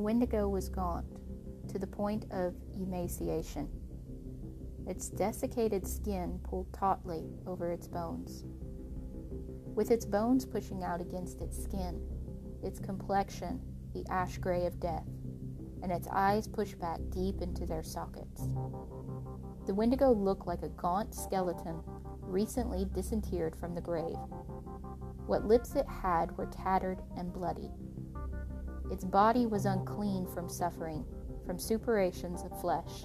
the Wendigo was gaunt to the point of emaciation. Its desiccated skin pulled tautly over its bones. With its bones pushing out against its skin, its complexion the ash gray of death, and its eyes pushed back deep into their sockets. The Wendigo looked like a gaunt skeleton recently disinterred from the grave. What lips it had were tattered and bloody. Its body was unclean from suffering, from suppurations of flesh,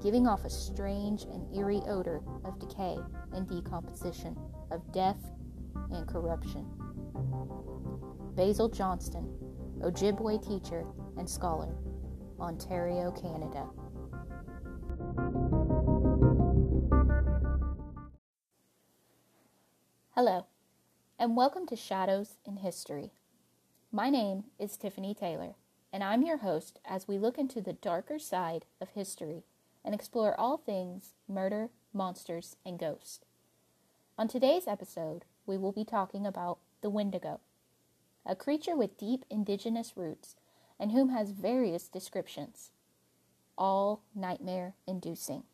giving off a strange and eerie odor of decay and decomposition, of death and corruption. Basil Johnston, Ojibwe teacher and scholar, Ontario, Canada. Hello, and welcome to Shadows in History. My name is Tiffany Taylor, and I'm your host as we look into the darker side of history and explore all things murder, monsters, and ghosts. On today's episode, we will be talking about the Wendigo, a creature with deep indigenous roots and whom has various descriptions, all nightmare inducing.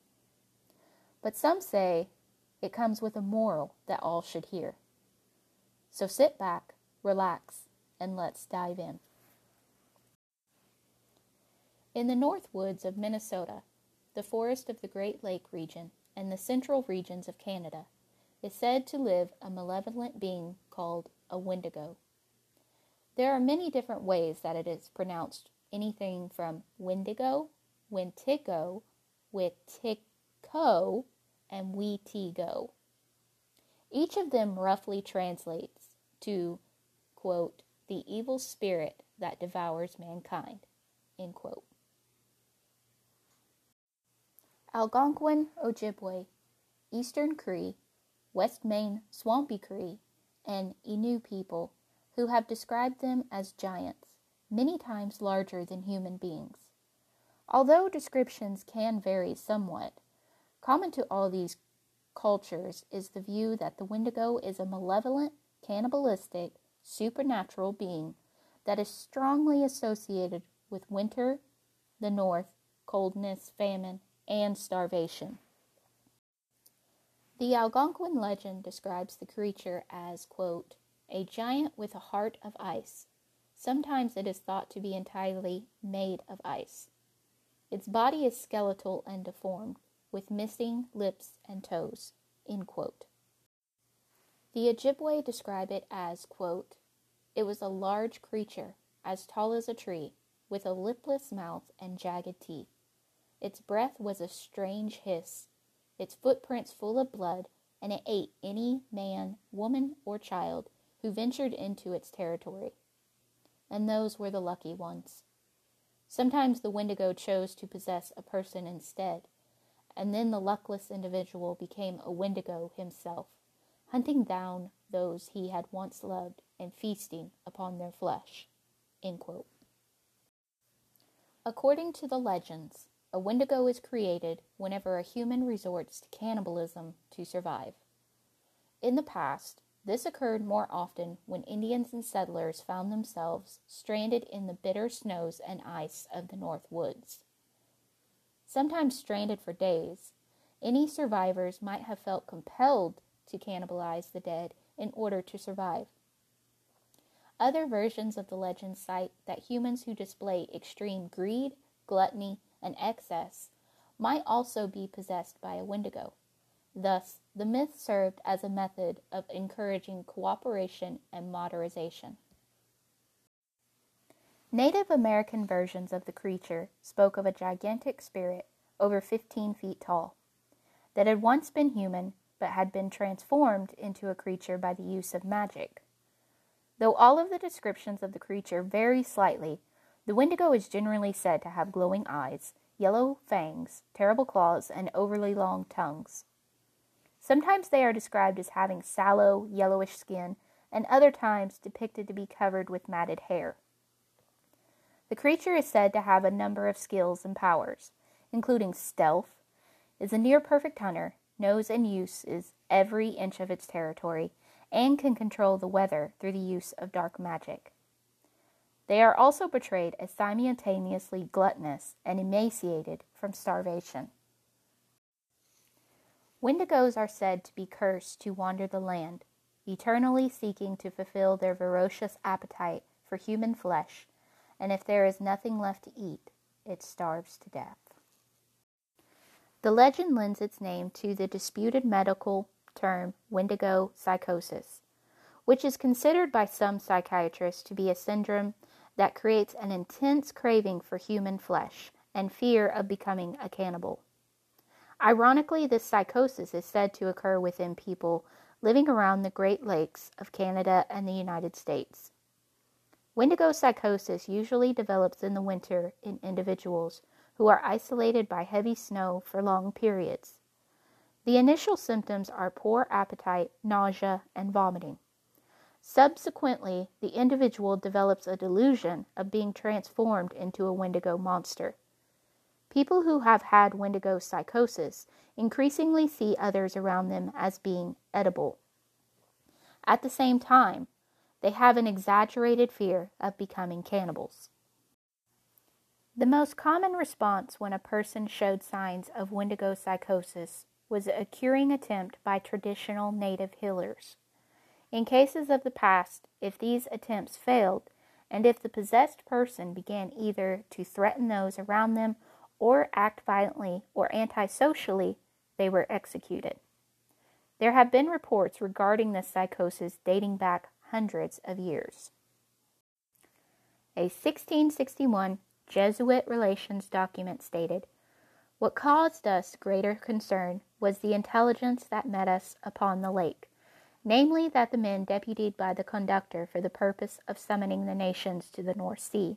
But some say it comes with a moral that all should hear. So sit back, relax, and let's dive in. In the North Woods of Minnesota, the forest of the Great Lake region, and the central regions of Canada, is said to live a malevolent being called a Wendigo. There are many different ways that it is pronounced, anything from Wendigo, Wentigo, Witico, and Wetigo. Each of them roughly translates to, quote, the evil spirit that devours mankind. Algonquin Ojibwe, Eastern Cree, West Main Swampy Cree, and Innu people who have described them as giants, many times larger than human beings. Although descriptions can vary somewhat, Common to all these cultures is the view that the Wendigo is a malevolent, cannibalistic, supernatural being that is strongly associated with winter, the north, coldness, famine, and starvation. The Algonquin legend describes the creature as, quote, a giant with a heart of ice. Sometimes it is thought to be entirely made of ice. Its body is skeletal and deformed, with missing lips and toes. The Ojibwe describe it as, quote, It was a large creature, as tall as a tree, with a lipless mouth and jagged teeth. Its breath was a strange hiss, its footprints full of blood, and it ate any man, woman, or child who ventured into its territory. And those were the lucky ones. Sometimes the Wendigo chose to possess a person instead, and then the luckless individual became a Wendigo himself, hunting down those he had once loved and feasting upon their flesh. According to the legends, a Wendigo is created whenever a human resorts to cannibalism to survive. In the past, this occurred more often when Indians and settlers found themselves stranded in the bitter snows and ice of the North Woods sometimes stranded for days. Any survivors might have felt compelled to cannibalize the dead in order to survive. Other versions of the legend cite that humans who display extreme greed, gluttony, and excess might also be possessed by a wendigo. Thus, the myth served as a method of encouraging cooperation and moderation. Native American versions of the creature spoke of a gigantic spirit over 15 feet tall that had once been human but had been transformed into a creature by the use of magic. Though all of the descriptions of the creature vary slightly, the Wendigo is generally said to have glowing eyes, yellow fangs, terrible claws, and overly long tongues. Sometimes they are described as having sallow, yellowish skin, and other times depicted to be covered with matted hair. The creature is said to have a number of skills and powers, including stealth, is a near perfect hunter, knows and uses every inch of its territory, and can control the weather through the use of dark magic. They are also portrayed as simultaneously gluttonous and emaciated from starvation. Wendigos are said to be cursed to wander the land, eternally seeking to fulfill their ferocious appetite for human flesh, and if there is nothing left to eat, it starves to death. The legend lends its name to the disputed medical term Wendigo psychosis, which is considered by some psychiatrists to be a syndrome that creates an intense craving for human flesh and fear of becoming a cannibal. Ironically, this psychosis is said to occur within people living around the Great Lakes of Canada and the United States. Wendigo psychosis usually develops in the winter in individuals who are isolated by heavy snow for long periods. The initial symptoms are poor appetite, nausea, and vomiting. Subsequently, the individual develops a delusion of being transformed into a Wendigo monster. People who have had Wendigo psychosis increasingly see others around them as being edible. At the same time, they have an exaggerated fear of becoming cannibals. The most common response when a person showed signs of Wendigo psychosis was a curing attempt by traditional native healers. In cases of the past, if these attempts failed, and if the possessed person began either to threaten those around them or act violently or antisocially, they were executed. There have been reports regarding this psychosis dating back hundreds of years. A 1661 Jesuit relations document stated What caused us greater concern was the intelligence that met us upon the lake namely, that the men deputed by the conductor for the purpose of summoning the nations to the North Sea,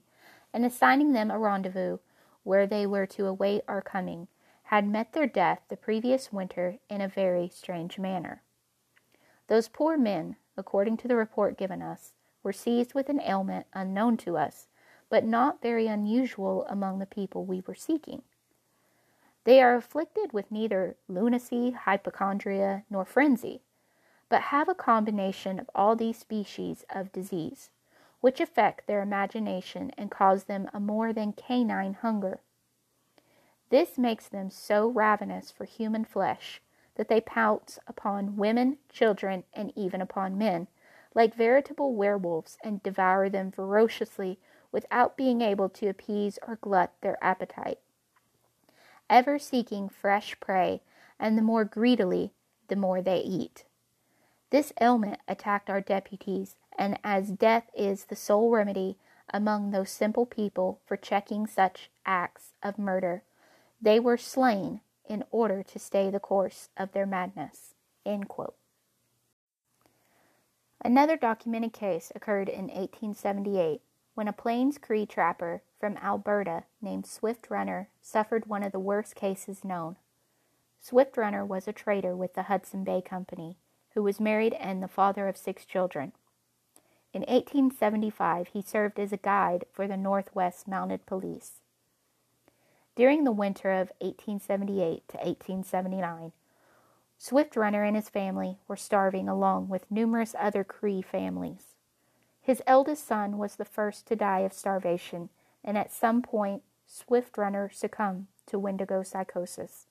and assigning them a rendezvous where they were to await our coming, had met their death the previous winter in a very strange manner. Those poor men, according to the report given us, were seized with an ailment unknown to us, but not very unusual among the people we were seeking. They are afflicted with neither lunacy, hypochondria, nor frenzy, but have a combination of all these species of disease, which affect their imagination and cause them a more than canine hunger. This makes them so ravenous for human flesh that they pounce upon women, children, and even upon men, like veritable werewolves, and devour them ferociously without being able to appease or glut their appetite. Ever seeking fresh prey, and the more greedily, the more they eat. This ailment attacked our deputies, and as death is the sole remedy among those simple people for checking such acts of murder, they were slain in order to stay the course of their madness. Another documented case occurred in 1878 when a Plains Cree trapper from Alberta named Swift Runner suffered one of the worst cases known. Swift Runner was a trader with the Hudson Bay Company who was married and the father of six children. In 1875, he served as a guide for the Northwest Mounted Police. During the winter of 1878 to 1879, Swift Runner and his family were starving along with numerous other Cree families. His eldest son was the first to die of starvation, and at some point, Swift Runner succumbed to Wendigo psychosis.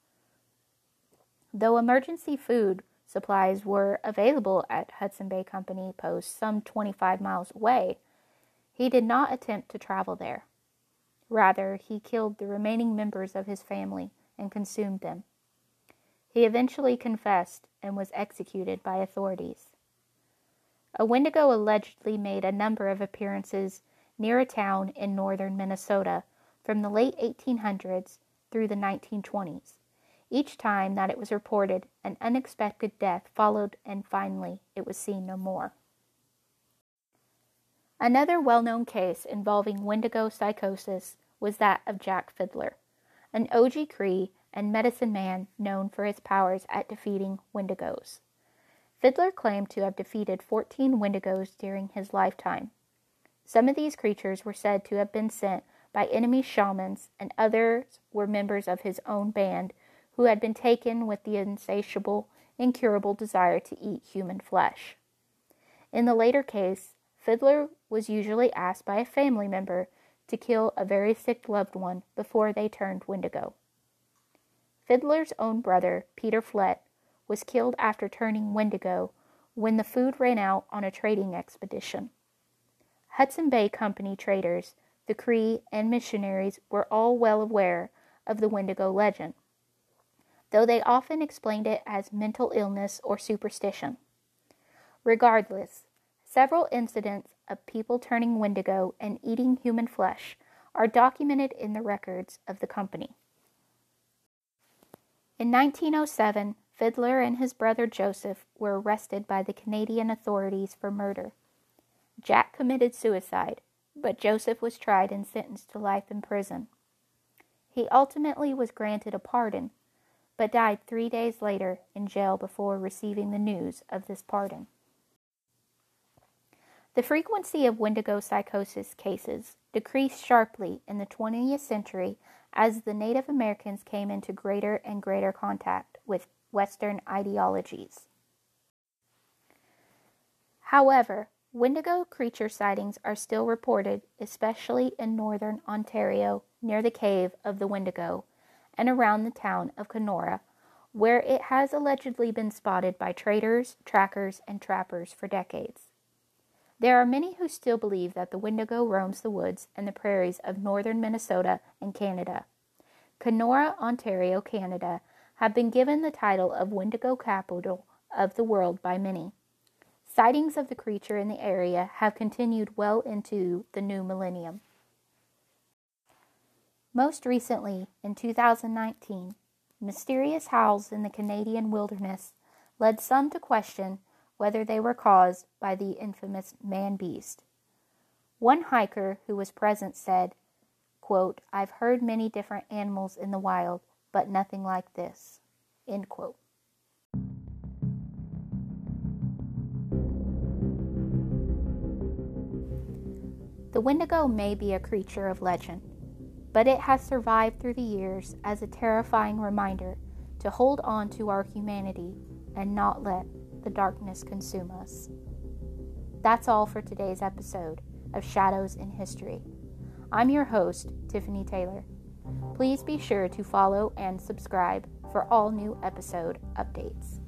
Though emergency food supplies were available at Hudson Bay Company Post some 25 miles away, he did not attempt to travel there. Rather, he killed the remaining members of his family and consumed them. He eventually confessed and was executed by authorities. A Wendigo allegedly made a number of appearances near a town in northern Minnesota from the late 1800s through the 1920s. Each time that it was reported, an unexpected death followed, and finally it was seen no more. Another well known case involving Wendigo psychosis was that of Jack Fiddler, an Oji Cree and medicine man known for his powers at defeating Wendigos. Fiddler claimed to have defeated 14 Wendigos during his lifetime. Some of these creatures were said to have been sent by enemy shamans, and others were members of his own band who had been taken with the insatiable, incurable desire to eat human flesh. In the later case, Fiddler was usually asked by a family member to kill a very sick loved one before they turned Wendigo. Fiddler's own brother, Peter Flett, was killed after turning Wendigo when the food ran out on a trading expedition. Hudson Bay Company traders, the Cree, and missionaries were all well aware of the Wendigo legend, though they often explained it as mental illness or superstition. Regardless, several incidents of people turning Wendigo and eating human flesh are documented in the records of the company. In 1907, Fiddler and his brother Joseph were arrested by the Canadian authorities for murder. Jack committed suicide, but Joseph was tried and sentenced to life in prison. He ultimately was granted a pardon, but died three days later in jail before receiving the news of this pardon. The frequency of Wendigo psychosis cases decreased sharply in the 20th century as the Native Americans came into greater and greater contact with Western ideologies. However, Wendigo creature sightings are still reported, especially in northern Ontario near the cave of the Wendigo and around the town of Kenora, where it has allegedly been spotted by traders, trackers, and trappers for decades. There are many who still believe that the Wendigo roams the woods and the prairies of northern Minnesota and Canada. Kenora, Ontario, Canada, have been given the title of Wendigo capital of the world by many. Sightings of the creature in the area have continued well into the new millennium. Most recently, in 2019, mysterious howls in the Canadian wilderness led some to question whether they were caused by the infamous man beast. One hiker who was present said, quote, I've heard many different animals in the wild, but nothing like this. End quote. The Wendigo may be a creature of legend, but it has survived through the years as a terrifying reminder to hold on to our humanity and not the darkness consume us. That's all for today's episode of Shadows in History. I'm your host, Tiffany Taylor. Please be sure to follow and subscribe for all new episode updates.